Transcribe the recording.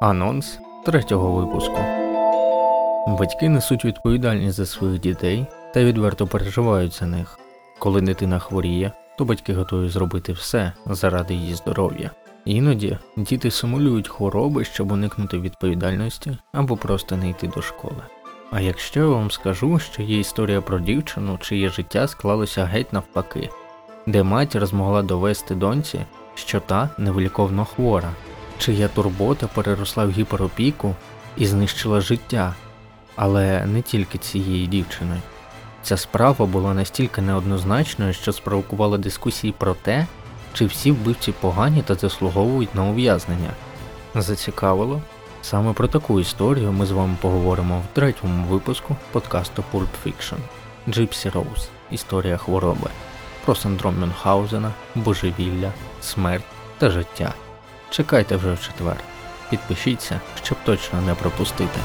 Анонс третього випуску. Батьки несуть відповідальність за своїх дітей та відверто переживають за них. Коли дитина хворіє, то батьки готові зробити все заради її здоров'я. Іноді діти симулюють хвороби, щоб уникнути відповідальності або просто не йти до школи. А якщо я вам скажу, що є історія про дівчину, чиє життя склалося геть навпаки, де матір змогла довести доньці, що та невиліковно хвора, чия турбота переросла в гіперопіку і знищила життя, але не тільки цієї дівчини. Ця справа була настільки неоднозначною, що спровокувала дискусії про те, чи всі вбивці погані та заслуговують на ув'язнення. Зацікавило? Саме про таку історію ми з вами поговоримо в третьому випуску подкасту Pulp Fiction Gypsy Rose Історія хвороби про синдром Мюнхгаузена, божевілля, смерть та життя. Чекайте вже в четвер. Підпишіться, щоб точно не пропустити.